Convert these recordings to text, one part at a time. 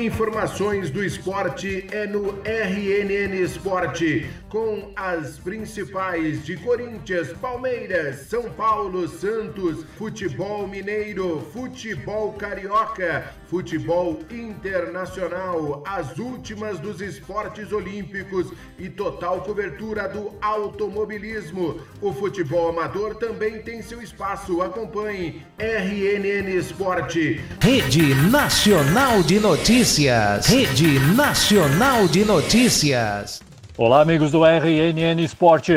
Informações do esporte é no RNN Esporte, com as principais de Corinthians, Palmeiras, São Paulo, Santos, futebol mineiro, futebol carioca, futebol internacional, as últimas dos esportes olímpicos e total cobertura do automobilismo. O futebol amador também tem seu espaço. Acompanhe RNN Esporte. Rede Nacional de Notícias. Rede Nacional de Notícias. Olá, amigos do RNN Esporte.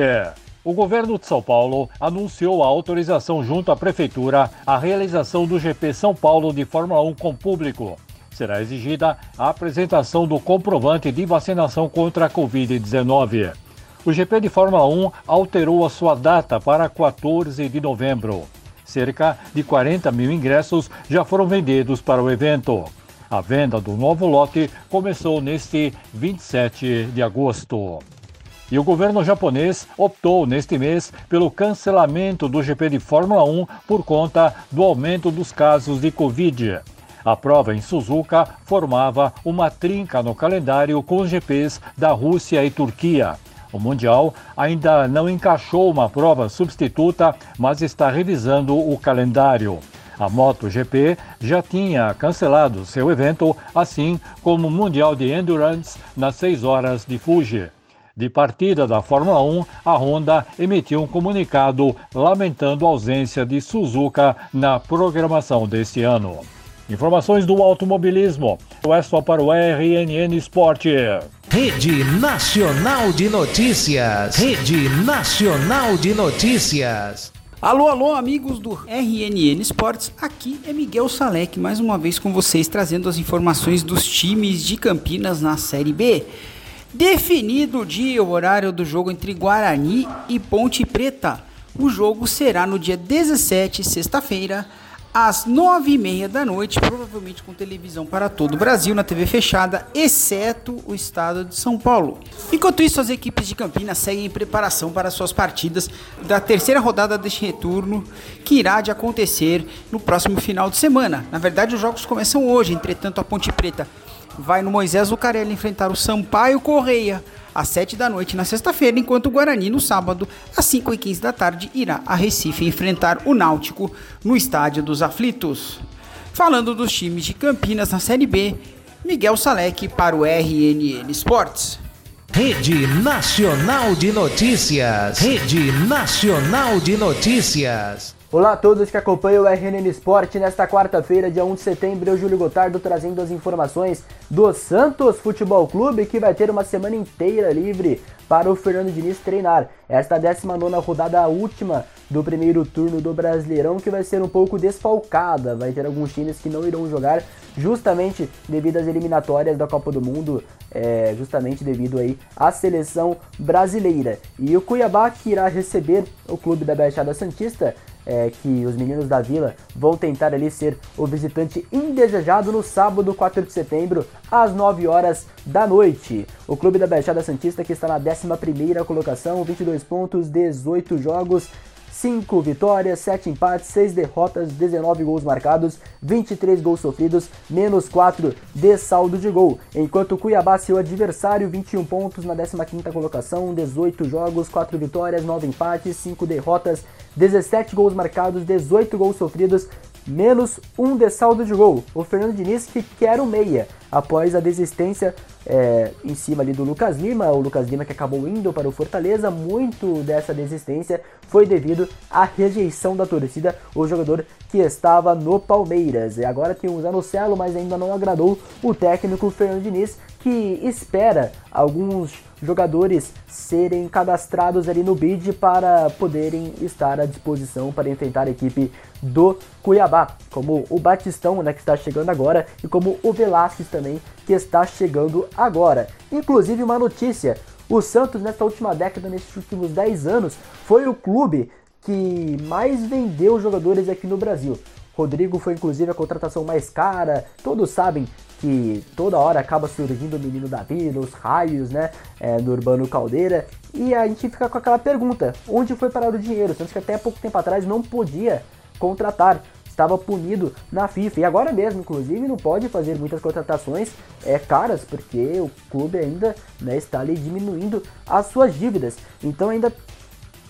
O governo de São Paulo anunciou a autorização junto à prefeitura à realização do GP São Paulo de Fórmula 1 com público. Será exigida a apresentação do comprovante de vacinação contra a Covid-19. O GP de Fórmula 1 alterou a sua data para 14 de novembro. Cerca de 40 mil ingressos já foram vendidos para o evento. A venda do novo lote começou neste 27 de agosto. E o governo japonês optou neste mês pelo cancelamento do GP de Fórmula 1 por conta do aumento dos casos de Covid. A prova em Suzuka formava uma trinca no calendário com os GPs da Rússia e Turquia. O Mundial ainda não encaixou uma prova substituta, mas está revisando o calendário. A MotoGP já tinha cancelado seu evento, assim como o Mundial de Endurance nas 6 horas de Fuji de partida da Fórmula 1, a Honda emitiu um comunicado lamentando a ausência de Suzuka na programação deste ano. Informações do automobilismo. É só para o RNN Esporte. Rede Nacional de Notícias. Rede Nacional de Notícias. Alô, alô, amigos do RNN Esportes. Aqui é Miguel Salek, mais uma vez com vocês, trazendo as informações dos times de Campinas na Série B. Definido o dia e o horário do jogo entre Guarani e Ponte Preta. O jogo será no dia 17, sexta-feira, às nove e meia da noite, provavelmente com televisão para todo o Brasil na TV fechada, exceto o estado de São Paulo. Enquanto isso, as equipes de Campinas seguem em preparação para suas partidas da terceira rodada deste retorno, que irá de acontecer no próximo final de semana. Na verdade, os jogos começam hoje, entretanto, a Ponte Preta vai no Moisés Lucarelli enfrentar o Sampaio Correia às 7 da noite na sexta-feira, enquanto o Guarani no sábado, às 5 e 15 da tarde, irá a Recife enfrentar o Náutico no Estádio dos Aflitos. Falando dos times de Campinas na Série B, Miguel Salek para o RNN Esportes. Rede Nacional de Notícias. Rede Nacional de Notícias. Olá a todos que acompanham o RNN Esporte nesta quarta-feira, dia 1 de setembro. Eu, Júlio Gotardo, trazendo as informações do Santos Futebol Clube, que vai ter uma semana inteira livre para o Fernando Diniz treinar. Esta 19 rodada, última do primeiro turno do Brasileirão, que vai ser um pouco desfalcada. Vai ter alguns times que não irão jogar, justamente devido às eliminatórias da Copa do Mundo, é, justamente devido aí à seleção brasileira. E o Cuiabá, que irá receber o clube da Baixada Santista, é, que os meninos da Vila vão tentar ali ser o visitante indesejado no sábado, 4 de setembro, às 9 horas da noite. O clube da Baixada Santista que está na 11ª colocação, 22 pontos, 18 jogos, 5 vitórias, 7 empates, 6 derrotas, 19 gols marcados, 23 gols sofridos, menos 4 de saldo de gol. Enquanto o Cuiabá, seu adversário, 21 pontos na 15ª colocação, 18 jogos, 4 vitórias, 9 empates, 5 derrotas, 17 gols marcados, 18 gols sofridos, menos um de saldo de gol. O Fernando Diniz que quer o meia após a desistência é, em cima ali do Lucas Lima, o Lucas Lima que acabou indo para o Fortaleza, muito dessa desistência foi devido à rejeição da torcida, o jogador que estava no Palmeiras. E agora tem o Zanocelo, mas ainda não agradou o técnico Fernando Diniz, que espera alguns jogadores serem cadastrados ali no bid para poderem estar à disposição para enfrentar a equipe do Cuiabá, como o Batistão, né, que está chegando agora, e como o Velasquez também, que está chegando agora. Inclusive uma notícia, o Santos nesta última década, nesses últimos 10 anos, foi o clube que mais vendeu jogadores aqui no Brasil. Rodrigo foi inclusive a contratação mais cara. Todos sabem que toda hora acaba surgindo o menino Davi, nos raios, né? É, no Urbano Caldeira. E a gente fica com aquela pergunta: onde foi parar o dinheiro? Sendo que até pouco tempo atrás não podia contratar estava punido na FIFA. E agora mesmo, inclusive, não pode fazer muitas contratações é, caras, porque o clube ainda né, está ali diminuindo as suas dívidas. Então ainda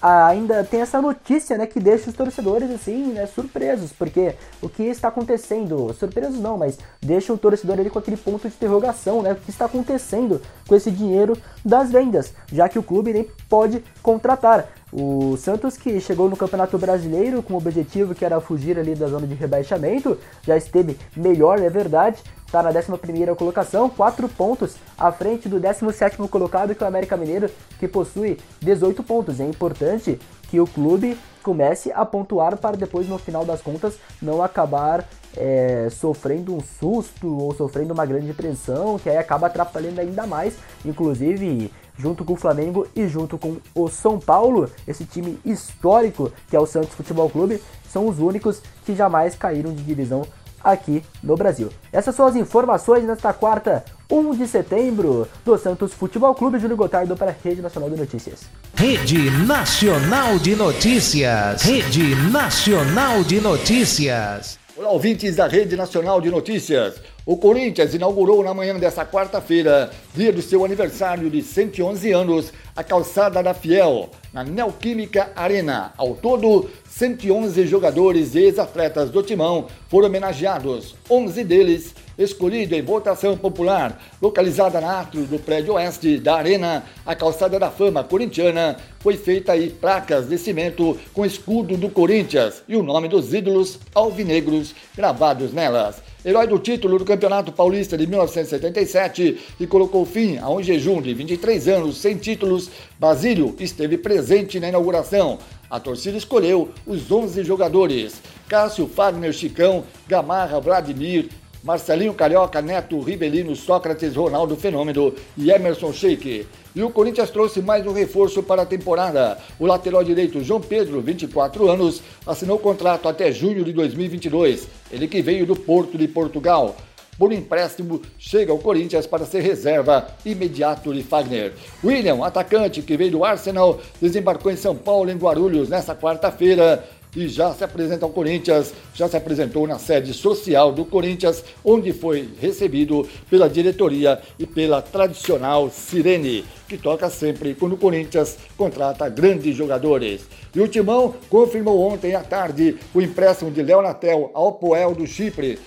ainda tem essa notícia, né, que deixa os torcedores assim, né, surpresos, porque o que está acontecendo, surpresos não, mas deixa o torcedor ali com aquele ponto de interrogação, né, o que está acontecendo com esse dinheiro das vendas, já que o clube nem pode contratar. O Santos que chegou no Campeonato Brasileiro com o objetivo que era fugir ali da zona de rebaixamento, já esteve melhor, é verdade, está na 11ª colocação, 4 pontos à frente do 17º colocado, que é o América Mineiro, que possui 18 pontos. É importante que o clube comece a pontuar para depois, no final das contas, não acabar é, sofrendo um susto ou sofrendo uma grande pressão, que aí acaba atrapalhando ainda mais, inclusive junto com o Flamengo e junto com o São Paulo, esse time histórico que é o Santos Futebol Clube, são os únicos que jamais caíram de divisão aqui no Brasil. Essas são as informações nesta quarta, 1 de setembro, do Santos Futebol Clube Júlio Gotardo para a Rede Nacional de Notícias. Rede Nacional de Notícias. Rede Nacional de Notícias. Olá, ouvintes da Rede Nacional de Notícias. O Corinthians inaugurou na manhã desta quarta-feira, dia do seu aniversário de 111 anos, a calçada da Fiel, na Neoquímica Arena. Ao todo, 111 jogadores e ex-atletas do Timão foram homenageados, 11 deles escolhidos em votação popular, localizada na átrio do prédio oeste da Arena, a calçada da fama corintiana, foi feita aí placas de cimento com escudo do Corinthians e o nome dos ídolos alvinegros gravados nelas herói do título do Campeonato Paulista de 1977 e colocou fim a um jejum de 23 anos sem títulos, Basílio esteve presente na inauguração. A torcida escolheu os 11 jogadores: Cássio, Fagner, Chicão, Gamarra, Vladimir, Marcelinho Carioca, Neto, Rivelino, Sócrates, Ronaldo Fenômeno e Emerson Sheik. E o Corinthians trouxe mais um reforço para a temporada. O lateral direito João Pedro, 24 anos, assinou contrato até junho de 2022. Ele que veio do Porto de Portugal. Por empréstimo, chega ao Corinthians para ser reserva imediato de Fagner. William, atacante que veio do Arsenal, desembarcou em São Paulo, em Guarulhos, nesta quarta-feira e já se apresenta ao Corinthians, já se apresentou na sede social do Corinthians, onde foi recebido pela diretoria e pela tradicional Sirene, que toca sempre quando o Corinthians contrata grandes jogadores. E o Timão confirmou ontem à tarde o empréstimo de Léo Natel ao Poel do Chipre,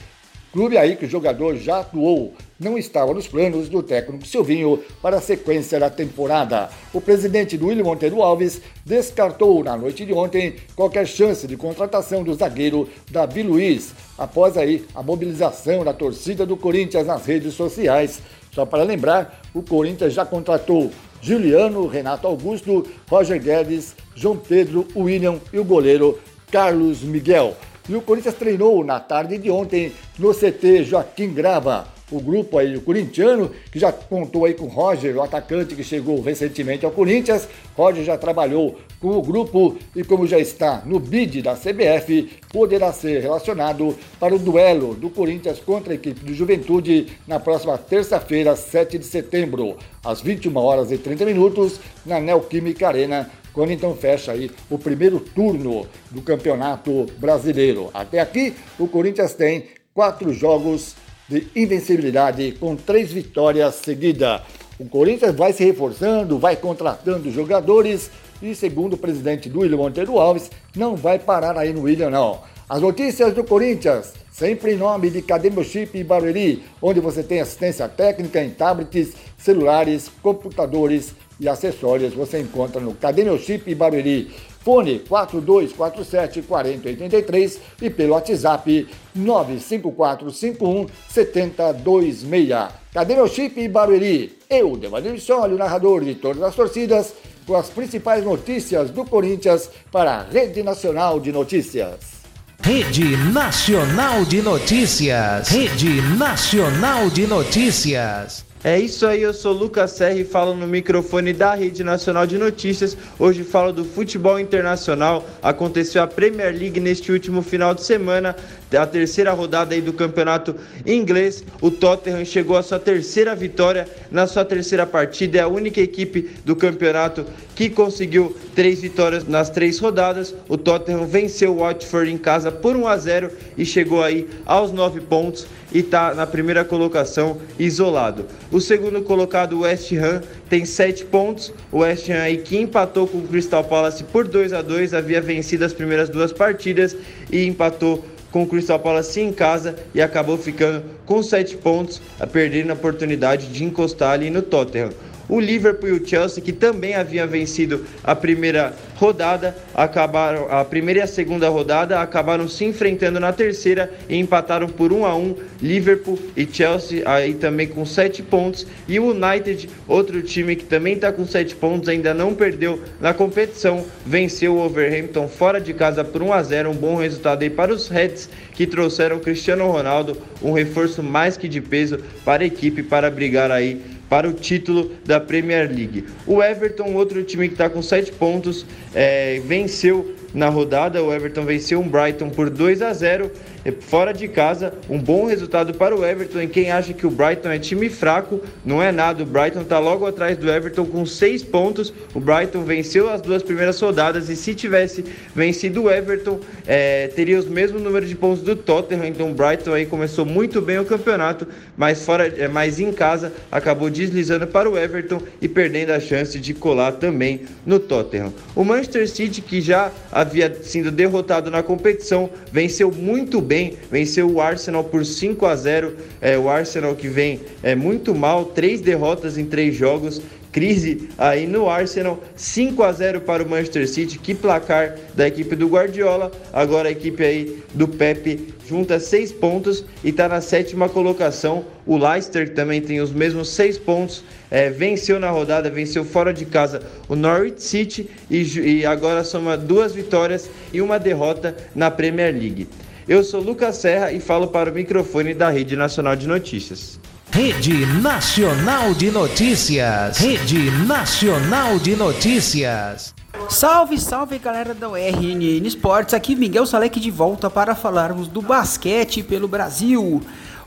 Clube aí que o jogador já atuou, não estava nos planos do técnico Silvinho para a sequência da temporada. O presidente do William Monteiro Alves descartou na noite de ontem qualquer chance de contratação do zagueiro Davi Luiz, após aí a mobilização da torcida do Corinthians nas redes sociais. Só para lembrar, o Corinthians já contratou Juliano, Renato Augusto, Roger Guedes, João Pedro, William e o goleiro Carlos Miguel. E o Corinthians treinou na tarde de ontem no CT Joaquim Grava. O grupo aí, o corintiano, que já contou aí com Roger, o atacante que chegou recentemente ao Corinthians. Roger já trabalhou com o grupo e como já está no bid da CBF, poderá ser relacionado para o duelo do Corinthians contra a equipe do Juventude na próxima terça-feira, 7 de setembro, às 21 horas e 30 minutos, na Neoquímica Arena, quando então fecha aí o primeiro turno do Campeonato Brasileiro. Até aqui, o Corinthians tem quatro jogos de invencibilidade com três vitórias seguidas. O Corinthians vai se reforçando, vai contratando jogadores e, segundo o presidente do William Monteiro Alves, não vai parar aí no William, não. As notícias do Corinthians, sempre em nome de Cadê Chip e Barueri, onde você tem assistência técnica em tablets, celulares, computadores e acessórios você encontra no Cadê Meu Chip Barueri. Fone 4247 4083 e pelo WhatsApp 95451 7026. Cadê meu chip Barueri? Eu, Devanir Sólio, narrador de todas as torcidas, com as principais notícias do Corinthians para a Rede Nacional de Notícias. Rede Nacional de Notícias. Rede Nacional de Notícias. É isso aí, eu sou Lucas Serri, falo no microfone da Rede Nacional de Notícias. Hoje falo do futebol internacional. Aconteceu a Premier League neste último final de semana a terceira rodada aí do campeonato inglês. O Tottenham chegou à sua terceira vitória na sua terceira partida. É a única equipe do campeonato que conseguiu três vitórias nas três rodadas. O Tottenham venceu o Watford em casa por 1 a 0 e chegou aí aos nove pontos e está na primeira colocação isolado. O segundo colocado, o West Ham, tem sete pontos. O West Ham aí que empatou com o Crystal Palace por 2 a 2 havia vencido as primeiras duas partidas e empatou com o Crystal Palace em casa e acabou ficando com sete pontos, perdendo a oportunidade de encostar ali no Tottenham. O Liverpool e o Chelsea, que também haviam vencido a primeira rodada, acabaram a primeira e a segunda rodada, acabaram se enfrentando na terceira e empataram por 1 a 1. Liverpool e Chelsea aí também com 7 pontos e o United, outro time que também está com 7 pontos, ainda não perdeu na competição, venceu o Overhampton fora de casa por 1 a 0, um bom resultado aí para os Reds que trouxeram Cristiano Ronaldo, um reforço mais que de peso para a equipe para brigar aí para o título da Premier League. O Everton, outro time que está com 7 pontos, é, venceu na rodada. O Everton venceu um Brighton por 2 a 0 fora de casa, um bom resultado para o Everton. E quem acha que o Brighton é time fraco, não é nada. O Brighton está logo atrás do Everton com seis pontos. O Brighton venceu as duas primeiras rodadas e se tivesse vencido o Everton, é, teria os mesmos números de pontos do Tottenham. Então o Brighton aí começou muito bem o campeonato, mas fora, é, mas em casa acabou deslizando para o Everton e perdendo a chance de colar também no Tottenham. O Manchester City, que já havia sido derrotado na competição, venceu muito bem bem, venceu o Arsenal por 5 a 0. É, o Arsenal que vem é muito mal, três derrotas em três jogos. Crise aí no Arsenal, 5 a 0 para o Manchester City. Que placar da equipe do Guardiola. Agora a equipe aí do Pepe junta seis pontos e está na sétima colocação. O Leicester também tem os mesmos seis pontos. É, venceu na rodada, venceu fora de casa o Norwich City e, e agora soma duas vitórias e uma derrota na Premier League. Eu sou Lucas Serra e falo para o microfone da Rede Nacional de Notícias. Rede Nacional de Notícias. Rede Nacional de Notícias. Salve, salve galera da RNN Esportes, aqui Miguel Salek de volta para falarmos do basquete pelo Brasil.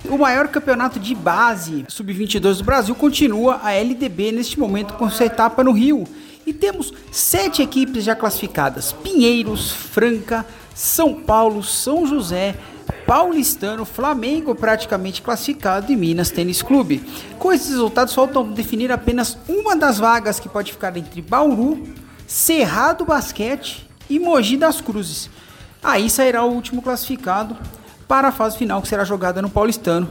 O maior campeonato de base sub-22 do Brasil continua a LDB neste momento com sua etapa no Rio. E temos sete equipes já classificadas: Pinheiros, Franca, são Paulo, São José, Paulistano, Flamengo praticamente classificado e Minas Tênis Clube. Com esses resultados, faltam definir apenas uma das vagas que pode ficar entre Bauru, Cerrado Basquete e Mogi das Cruzes. Aí sairá o último classificado para a fase final que será jogada no Paulistano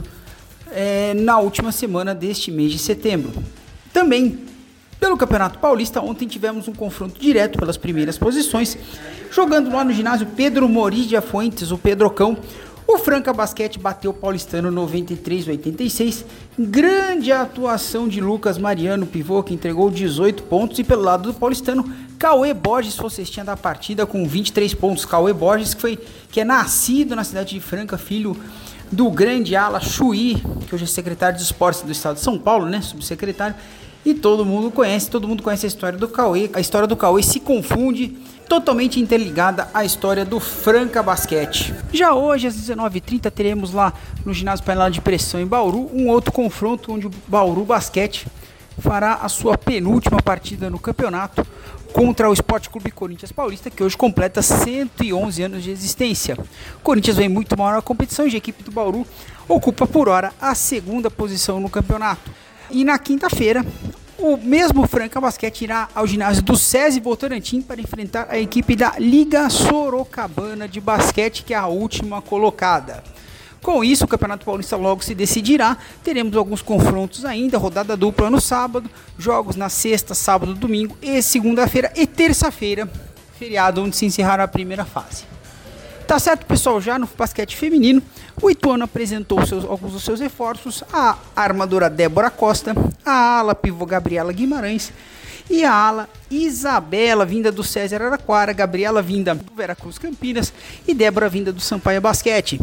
é, na última semana deste mês de setembro. Também pelo Campeonato Paulista, ontem tivemos um confronto direto pelas primeiras posições, jogando lá no ginásio Pedro Moridia Fuentes, o Pedrocão. O Franca Basquete bateu o Paulistano 93-86. Grande atuação de Lucas Mariano, pivô, que entregou 18 pontos. E pelo lado do Paulistano, Cauê Borges foi cestinha da partida com 23 pontos. Cauê Borges, que, foi, que é nascido na cidade de Franca, filho do grande ala Chuí, que hoje é secretário de esportes do estado de São Paulo, né? Subsecretário. E todo mundo conhece, todo mundo conhece a história do Cauê. A história do Cauê se confunde, totalmente interligada à história do Franca Basquete. Já hoje, às 19h30, teremos lá no ginásio Panela de Pressão em Bauru um outro confronto onde o Bauru Basquete fará a sua penúltima partida no campeonato contra o Esporte Clube Corinthians Paulista, que hoje completa 111 anos de existência. O Corinthians vem muito mal na competição e a equipe do Bauru ocupa por hora a segunda posição no campeonato. E na quinta-feira, o mesmo Franca Basquete irá ao ginásio do SESI Votorantim para enfrentar a equipe da Liga Sorocabana de Basquete, que é a última colocada. Com isso, o Campeonato Paulista logo se decidirá. Teremos alguns confrontos ainda, rodada dupla no sábado, jogos na sexta, sábado, domingo e segunda-feira e terça-feira, feriado onde se encerrará a primeira fase. Tá certo, pessoal? Já no basquete feminino, o Ituano apresentou seus, alguns dos seus reforços: a armadora Débora Costa, a ala pivô Gabriela Guimarães e a ala Isabela, vinda do César Araquara, Gabriela, vinda do Veracruz Campinas e Débora, vinda do Sampaio Basquete.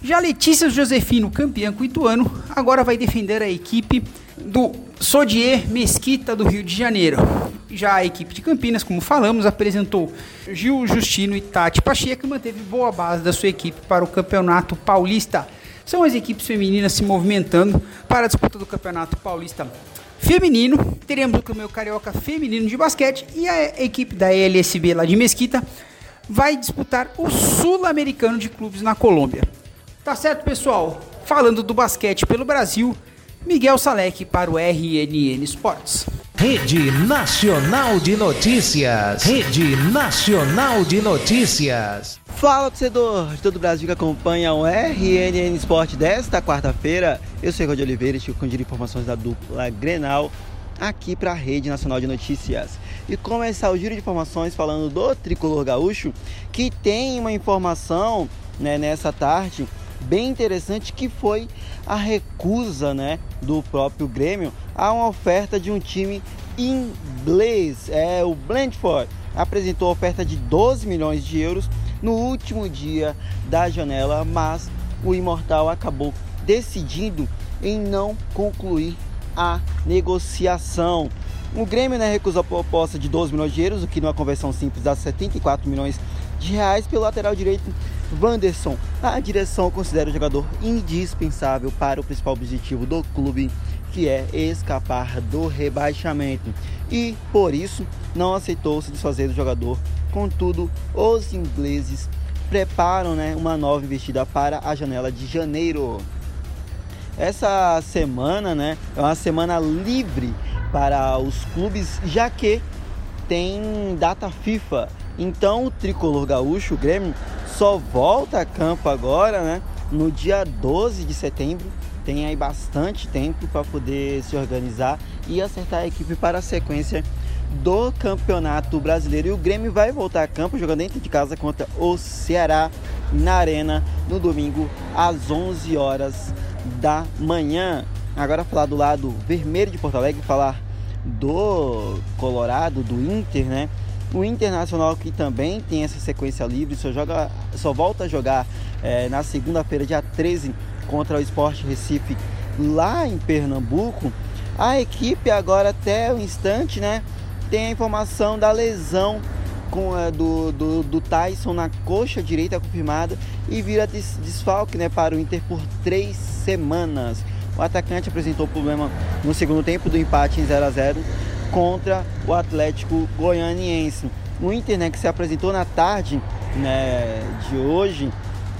Já Letícia Josefino, campeã com Ituano, agora vai defender a equipe do Sodier Mesquita do Rio de Janeiro. Já a equipe de Campinas, como falamos, apresentou Gil Justino e Tati Pacheco e manteve boa base da sua equipe para o Campeonato Paulista. São as equipes femininas se movimentando para a disputa do Campeonato Paulista Feminino. Teremos o Campeonato Carioca Feminino de Basquete e a equipe da LSB lá de Mesquita vai disputar o Sul-Americano de Clubes na Colômbia. Tá certo, pessoal? Falando do basquete pelo Brasil, Miguel Salek para o RNN Esportes. Rede Nacional de Notícias. Rede Nacional de Notícias. Fala, torcedor de todo o Brasil que acompanha o RNN Esporte desta quarta-feira. Eu sou Rod Oliveira e estou com informações da dupla Grenal aqui para a Rede Nacional de Notícias. E começar o giro de informações falando do Tricolor Gaúcho, que tem uma informação né, nessa tarde bem interessante que foi a recusa né, do próprio Grêmio a uma oferta de um time inglês. É o Brentford apresentou a oferta de 12 milhões de euros no último dia da janela, mas o Imortal acabou decidindo em não concluir a negociação. O Grêmio né, recusou a proposta de 12 milhões de euros, o que numa conversão simples dá 74 milhões de reais pelo lateral direito Wanderson. A direção considera o jogador indispensável para o principal objetivo do clube, que é escapar do rebaixamento. E por isso não aceitou se desfazer do jogador. Contudo, os ingleses preparam né, uma nova investida para a janela de janeiro. Essa semana né, é uma semana livre para os clubes, já que tem data FIFA. Então o tricolor gaúcho, o Grêmio, só volta a campo agora, né? No dia 12 de setembro. Tem aí bastante tempo para poder se organizar e acertar a equipe para a sequência do Campeonato Brasileiro. E o Grêmio vai voltar a campo jogando dentro de casa contra o Ceará na Arena no domingo às 11 horas da manhã. Agora falar do lado vermelho de Porto Alegre, falar do Colorado, do Inter, né? O Internacional que também tem essa sequência livre, só, joga, só volta a jogar é, na segunda-feira, dia 13, contra o Sport Recife lá em Pernambuco. A equipe agora até o instante, né, tem a informação da lesão com, é, do, do, do, Tyson na coxa direita confirmada e vira des, desfalque né, para o Inter por três semanas. O atacante apresentou problema no segundo tempo do empate em 0 a 0 contra o Atlético Goianiense. O Inter né, que se apresentou na tarde né, de hoje,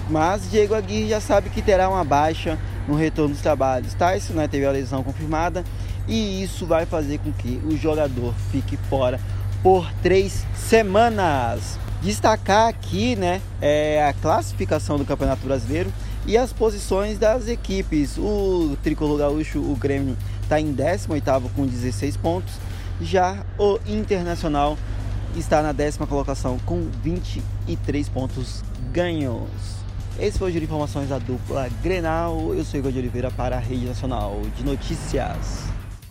mas Diego Aguirre já sabe que terá uma baixa no retorno dos trabalhos. Tyson né, teve a lesão confirmada e isso vai fazer com que o jogador fique fora por três semanas. Destacar aqui né, é a classificação do Campeonato Brasileiro e as posições das equipes. O Tricolor Gaúcho, o Grêmio, está em 18 com 16 pontos. Já o Internacional está na décima colocação com 23 pontos ganhos. Esse foi o Giro de Informações da dupla Grenal. Eu sou Igor de Oliveira para a Rede Nacional de Notícias.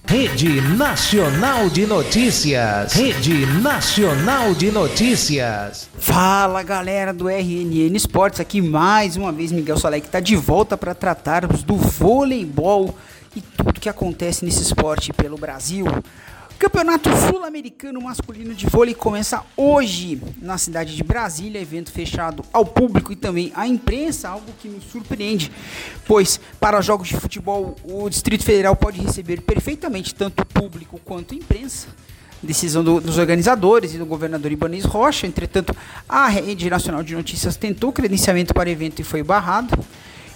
Rede Nacional de Notícias. Rede Nacional de Notícias. Fala galera do RNN Esportes, aqui mais uma vez Miguel Salek está de volta para tratarmos do voleibol e tudo que acontece nesse esporte pelo Brasil. Campeonato Sul-Americano Masculino de Vôlei começa hoje na cidade de Brasília, evento fechado ao público e também à imprensa, algo que nos surpreende, pois para jogos de futebol o Distrito Federal pode receber perfeitamente tanto público quanto imprensa. Decisão do, dos organizadores e do governador Ibanez Rocha. Entretanto, a Rede Nacional de Notícias tentou credenciamento para o evento e foi barrado,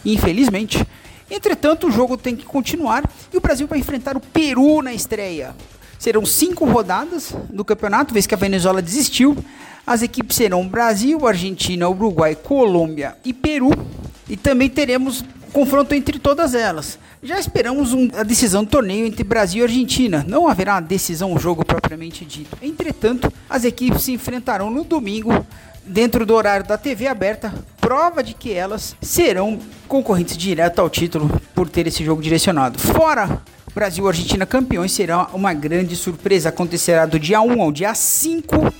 infelizmente. Entretanto, o jogo tem que continuar e o Brasil vai enfrentar o Peru na estreia. Serão cinco rodadas do campeonato, vez que a Venezuela desistiu. As equipes serão Brasil, Argentina, Uruguai, Colômbia e Peru. E também teremos confronto entre todas elas. Já esperamos um, a decisão do torneio entre Brasil e Argentina. Não haverá decisão, jogo propriamente dito. Entretanto, as equipes se enfrentarão no domingo, dentro do horário da TV aberta, prova de que elas serão concorrentes direto ao título por ter esse jogo direcionado. Fora Brasil e Argentina campeões será uma grande surpresa. Acontecerá do dia 1 ao dia 5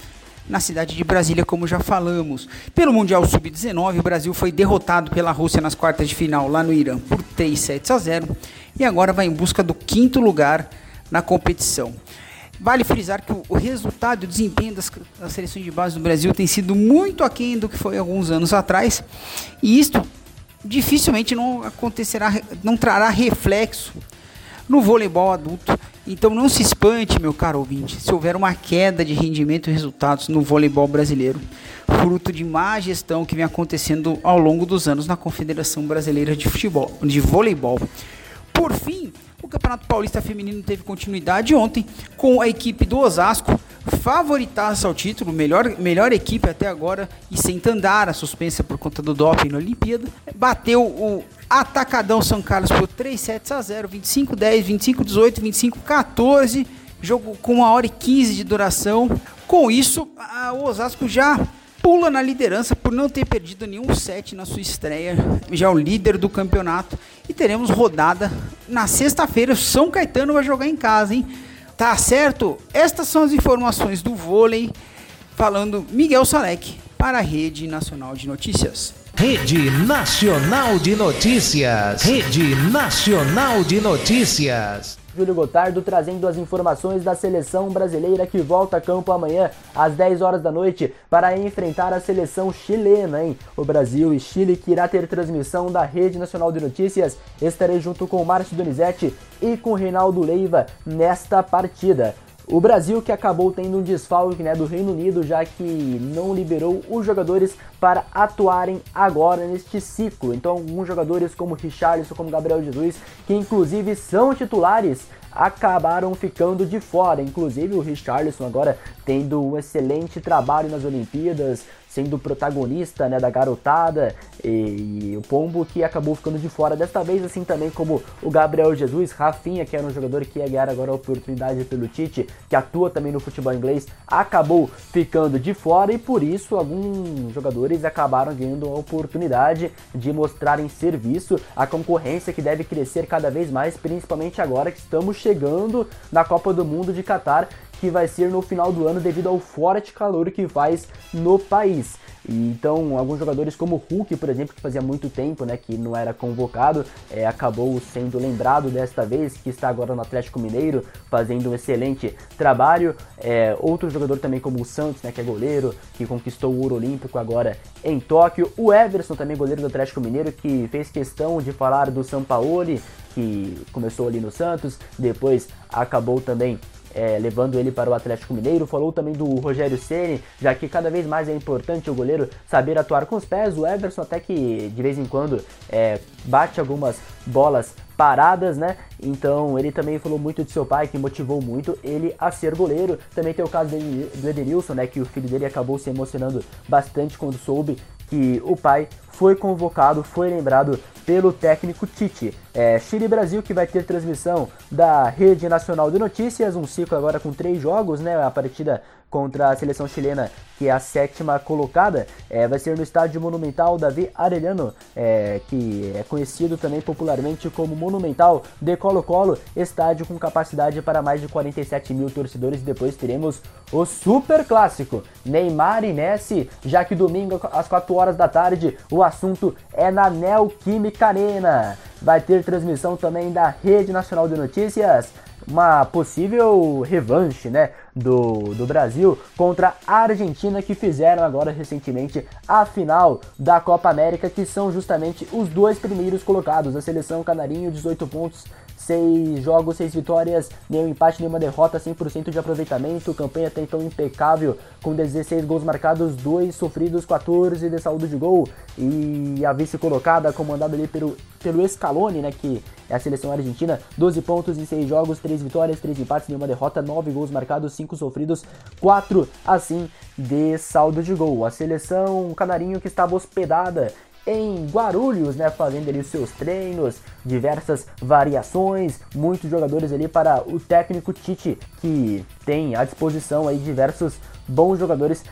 na cidade de Brasília, como já falamos. Pelo Mundial Sub-19, o Brasil foi derrotado pela Rússia nas quartas de final lá no Irã por 3 sets a 0 e agora vai em busca do quinto lugar na competição. Vale frisar que o, resultado e o desempenho das, das seleções de base do Brasil tem sido muito aquém do que foi alguns anos atrás, e isto dificilmente não acontecerá, não trará reflexo no voleibol adulto. Então não se espante, meu caro ouvinte, se houver uma queda de rendimento e resultados no voleibol brasileiro, fruto de má gestão que vem acontecendo ao longo dos anos na Confederação Brasileira de Futebol, de Voleibol. O Campeonato Paulista Feminino teve continuidade ontem com a equipe do Osasco favoritaça ao título, melhor, melhor equipe até agora, e sem Tandara, suspensa por conta do doping na Olimpíada. Bateu o Atacadão São Carlos por 3 sets a 0, 25 10, 25 18, 25 14. Jogo com 1 hora e 15 de duração. Com isso, a, o Osasco já pula na liderança por não ter perdido nenhum set na sua estreia, já é o líder do campeonato. E teremos rodada na sexta-feira. São Caetano vai jogar em casa, hein? Tá certo? Estas são as informações do vôlei, falando Miguel Salek para a Rede Nacional de Notícias. Rede Nacional de Notícias. Rede Nacional de Notícias. Júlio Gotardo trazendo as informações da seleção brasileira que volta a campo amanhã às 10 horas da noite para enfrentar a seleção chilena, hein? O Brasil e Chile que irá ter transmissão da Rede Nacional de Notícias. Estarei junto com Márcio Donizete e com Reinaldo Leiva nesta partida. O Brasil que acabou tendo um desfalque né, do Reino Unido, já que não liberou os jogadores para atuarem agora neste ciclo. Então, alguns jogadores como Richarlison, como Gabriel Jesus, que inclusive são titulares, acabaram ficando de fora. Inclusive o Richarlison agora tendo um excelente trabalho nas Olimpíadas, sendo protagonista né, da garotada e, e, o Pombo que acabou ficando de fora desta vez, assim também como o Gabriel Jesus, Rafinha, que era um jogador que ia ganhar agora a oportunidade pelo Tite, que atua também no futebol inglês, acabou ficando de fora e por isso alguns jogadores acabaram ganhando a oportunidade de mostrarem serviço, a concorrência que deve crescer cada vez mais, principalmente agora que estamos chegando na Copa do Mundo de Catar que vai ser no final do ano devido ao forte calor que faz no país. Então, alguns jogadores como Hulk, por exemplo, que fazia muito tempo né, que não era convocado, é, acabou sendo lembrado desta vez, que está agora no Atlético Mineiro, fazendo um excelente trabalho. É, outro jogador também como o Santos, né, que é goleiro, que conquistou o ouro olímpico agora em Tóquio. O Everson, também goleiro do Atlético Mineiro, que fez questão de falar do Sampaoli, que começou ali no Santos, depois acabou também é, levando ele para o Atlético Mineiro. Falou também do Rogério Ceni, já que cada vez mais é importante o goleiro saber atuar com os pés. O Everson até que de vez em quando é, bate algumas bolas paradas, né? Então ele também falou muito de seu pai, que motivou muito ele a ser goleiro. Também tem o caso do Edenilson, né? Que o filho dele acabou se emocionando bastante quando soube que o pai foi convocado, foi lembrado pelo técnico Tite. É, Chile Brasil que vai ter transmissão da Rede Nacional de Notícias, um ciclo agora com três jogos, né? A partida contra a seleção chilena, que é a sétima colocada, é, vai ser no estádio Monumental Davi Arellano, é, que é conhecido também popularmente como Monumental de Colo-Colo, estádio com capacidade para mais de 47 mil torcedores. Depois teremos o Super Clássico Neymar e Messi, já que domingo às 4 horas da tarde o assunto é na Neoquímica Arena. Vai ter transmissão também da Rede Nacional de Notícias uma possível revanche né, do, do Brasil contra a Argentina, que fizeram agora recentemente a final da Copa América, que são justamente os dois primeiros colocados. A seleção canarinho, 18 pontos, 6 jogos, 6 vitórias, nenhum empate, nenhuma derrota, 100% de aproveitamento, campanha até então impecável, com 16 gols marcados, 2 sofridos, 14 de saúde de gol, e a vice colocada, comandada ali pelo, pelo Scaloni, né, que é a seleção argentina, 12 pontos em 6 jogos, 3 vitórias, 3 empates, nenhuma derrota, 9 gols marcados, 5 sofridos, 4 assim de saldo de gol. A seleção canarinho que estava hospedada em Guarulhos, né, fazendo ali os seus treinos, diversas variações, muitos jogadores ali para o técnico Tite, que tem à disposição aí diversos bons jogadores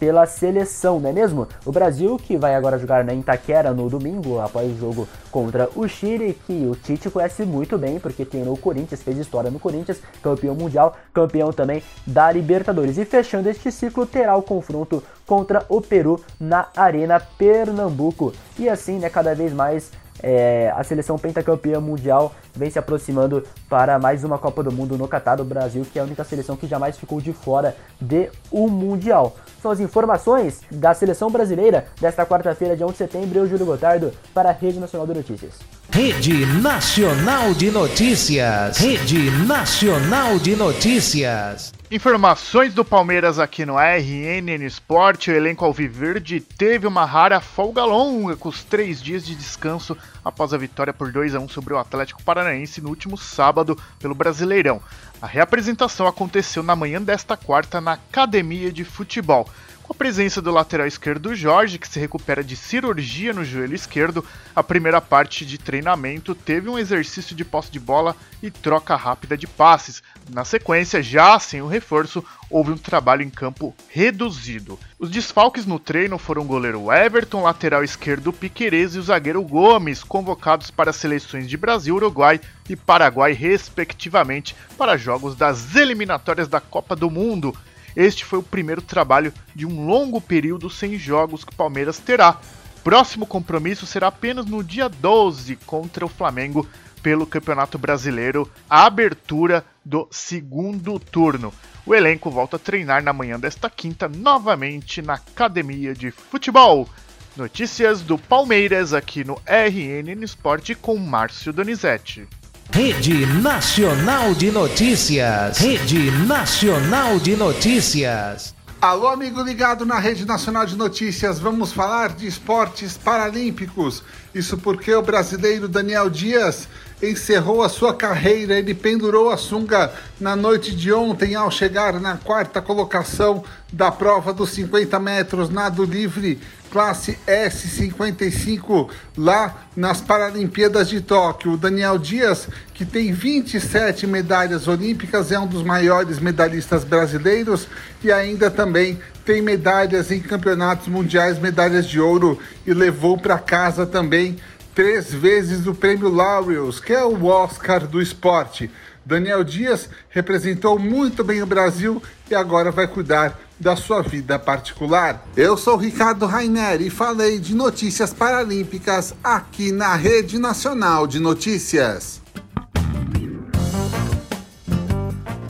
pela seleção, não é mesmo? O Brasil que vai agora jogar na Itaquera no domingo, após o jogo contra o Chile, que o Tite conhece muito bem, porque tem no Corinthians, fez história no Corinthians, campeão mundial, campeão também da Libertadores. E fechando este ciclo, terá o confronto contra o Peru na Arena Pernambuco. E assim, né, cada vez mais é, a seleção pentacampeã mundial vem se aproximando para mais uma Copa do Mundo no Catar do Brasil, que é a única seleção que jamais ficou de fora de um Mundial. São as informações da seleção brasileira desta quarta-feira, dia 1 de setembro. Eu, Júlio Gotardo, para a Rede Nacional de Notícias. Rede Nacional de Notícias. Rede Nacional de Notícias. Informações do Palmeiras aqui no RNN Sport. O elenco Alviverde teve uma rara folga longa com os três dias de descanso após a vitória por 2 a 1 sobre o Atlético Paranaense no último sábado pelo Brasileirão. A reapresentação aconteceu na manhã desta quarta na Academia de Futebol. A presença do lateral esquerdo Jorge, que se recupera de cirurgia no joelho esquerdo, a primeira parte de treinamento teve um exercício de posse de bola e troca rápida de passes. Na sequência, já sem o reforço, houve um trabalho em campo reduzido. Os desfalques no treino foram o goleiro Everton, lateral esquerdo Piquerez e o zagueiro Gomes, convocados para as seleções de Brasil, Uruguai e Paraguai, respectivamente, para jogos das eliminatórias da Copa do Mundo. Este foi o primeiro trabalho de um longo período sem jogos que o Palmeiras terá. Próximo compromisso será apenas no dia 12 contra o Flamengo pelo Campeonato Brasileiro, a abertura do segundo turno. O elenco volta a treinar na manhã desta quinta novamente na Academia de Futebol. Notícias do Palmeiras aqui no RNN Esporte com Márcio Donizete. Rede Nacional de Notícias. Rede Nacional de Notícias. Alô, amigo ligado na Rede Nacional de Notícias. Vamos falar de esportes paralímpicos. Isso porque o brasileiro Daniel Dias encerrou a sua carreira. Ele pendurou a sunga na noite de ontem ao chegar na quarta colocação da prova dos 50 metros nado livre classe S55 lá nas Paralimpíadas de Tóquio. O Daniel Dias, que tem 27 medalhas olímpicas, é um dos maiores medalhistas brasileiros e ainda também tem medalhas em campeonatos mundiais, medalhas de ouro e levou para casa também três vezes o prêmio Laureus, que é o Oscar do esporte. Daniel Dias representou muito bem o Brasil e agora vai cuidar da sua vida particular. Eu sou Ricardo Rainer e falei de notícias paralímpicas aqui na Rede Nacional de Notícias.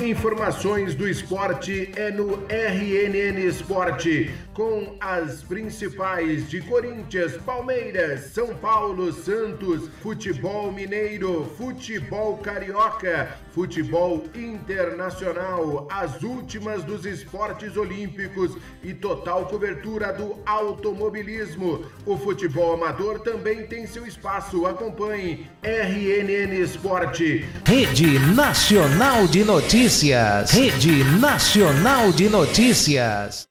Informações do esporte é no RNN Esporte, com as principais de Corinthians, Palmeiras, São Paulo, Santos, Futebol Mineiro, Futebol Carioca, Futebol Internacional, as últimas dos esportes olímpicos e total cobertura do automobilismo. O futebol amador também tem seu espaço. Acompanhe RNN Esporte. Rede Nacional de Notícias. Rede Nacional de Notícias.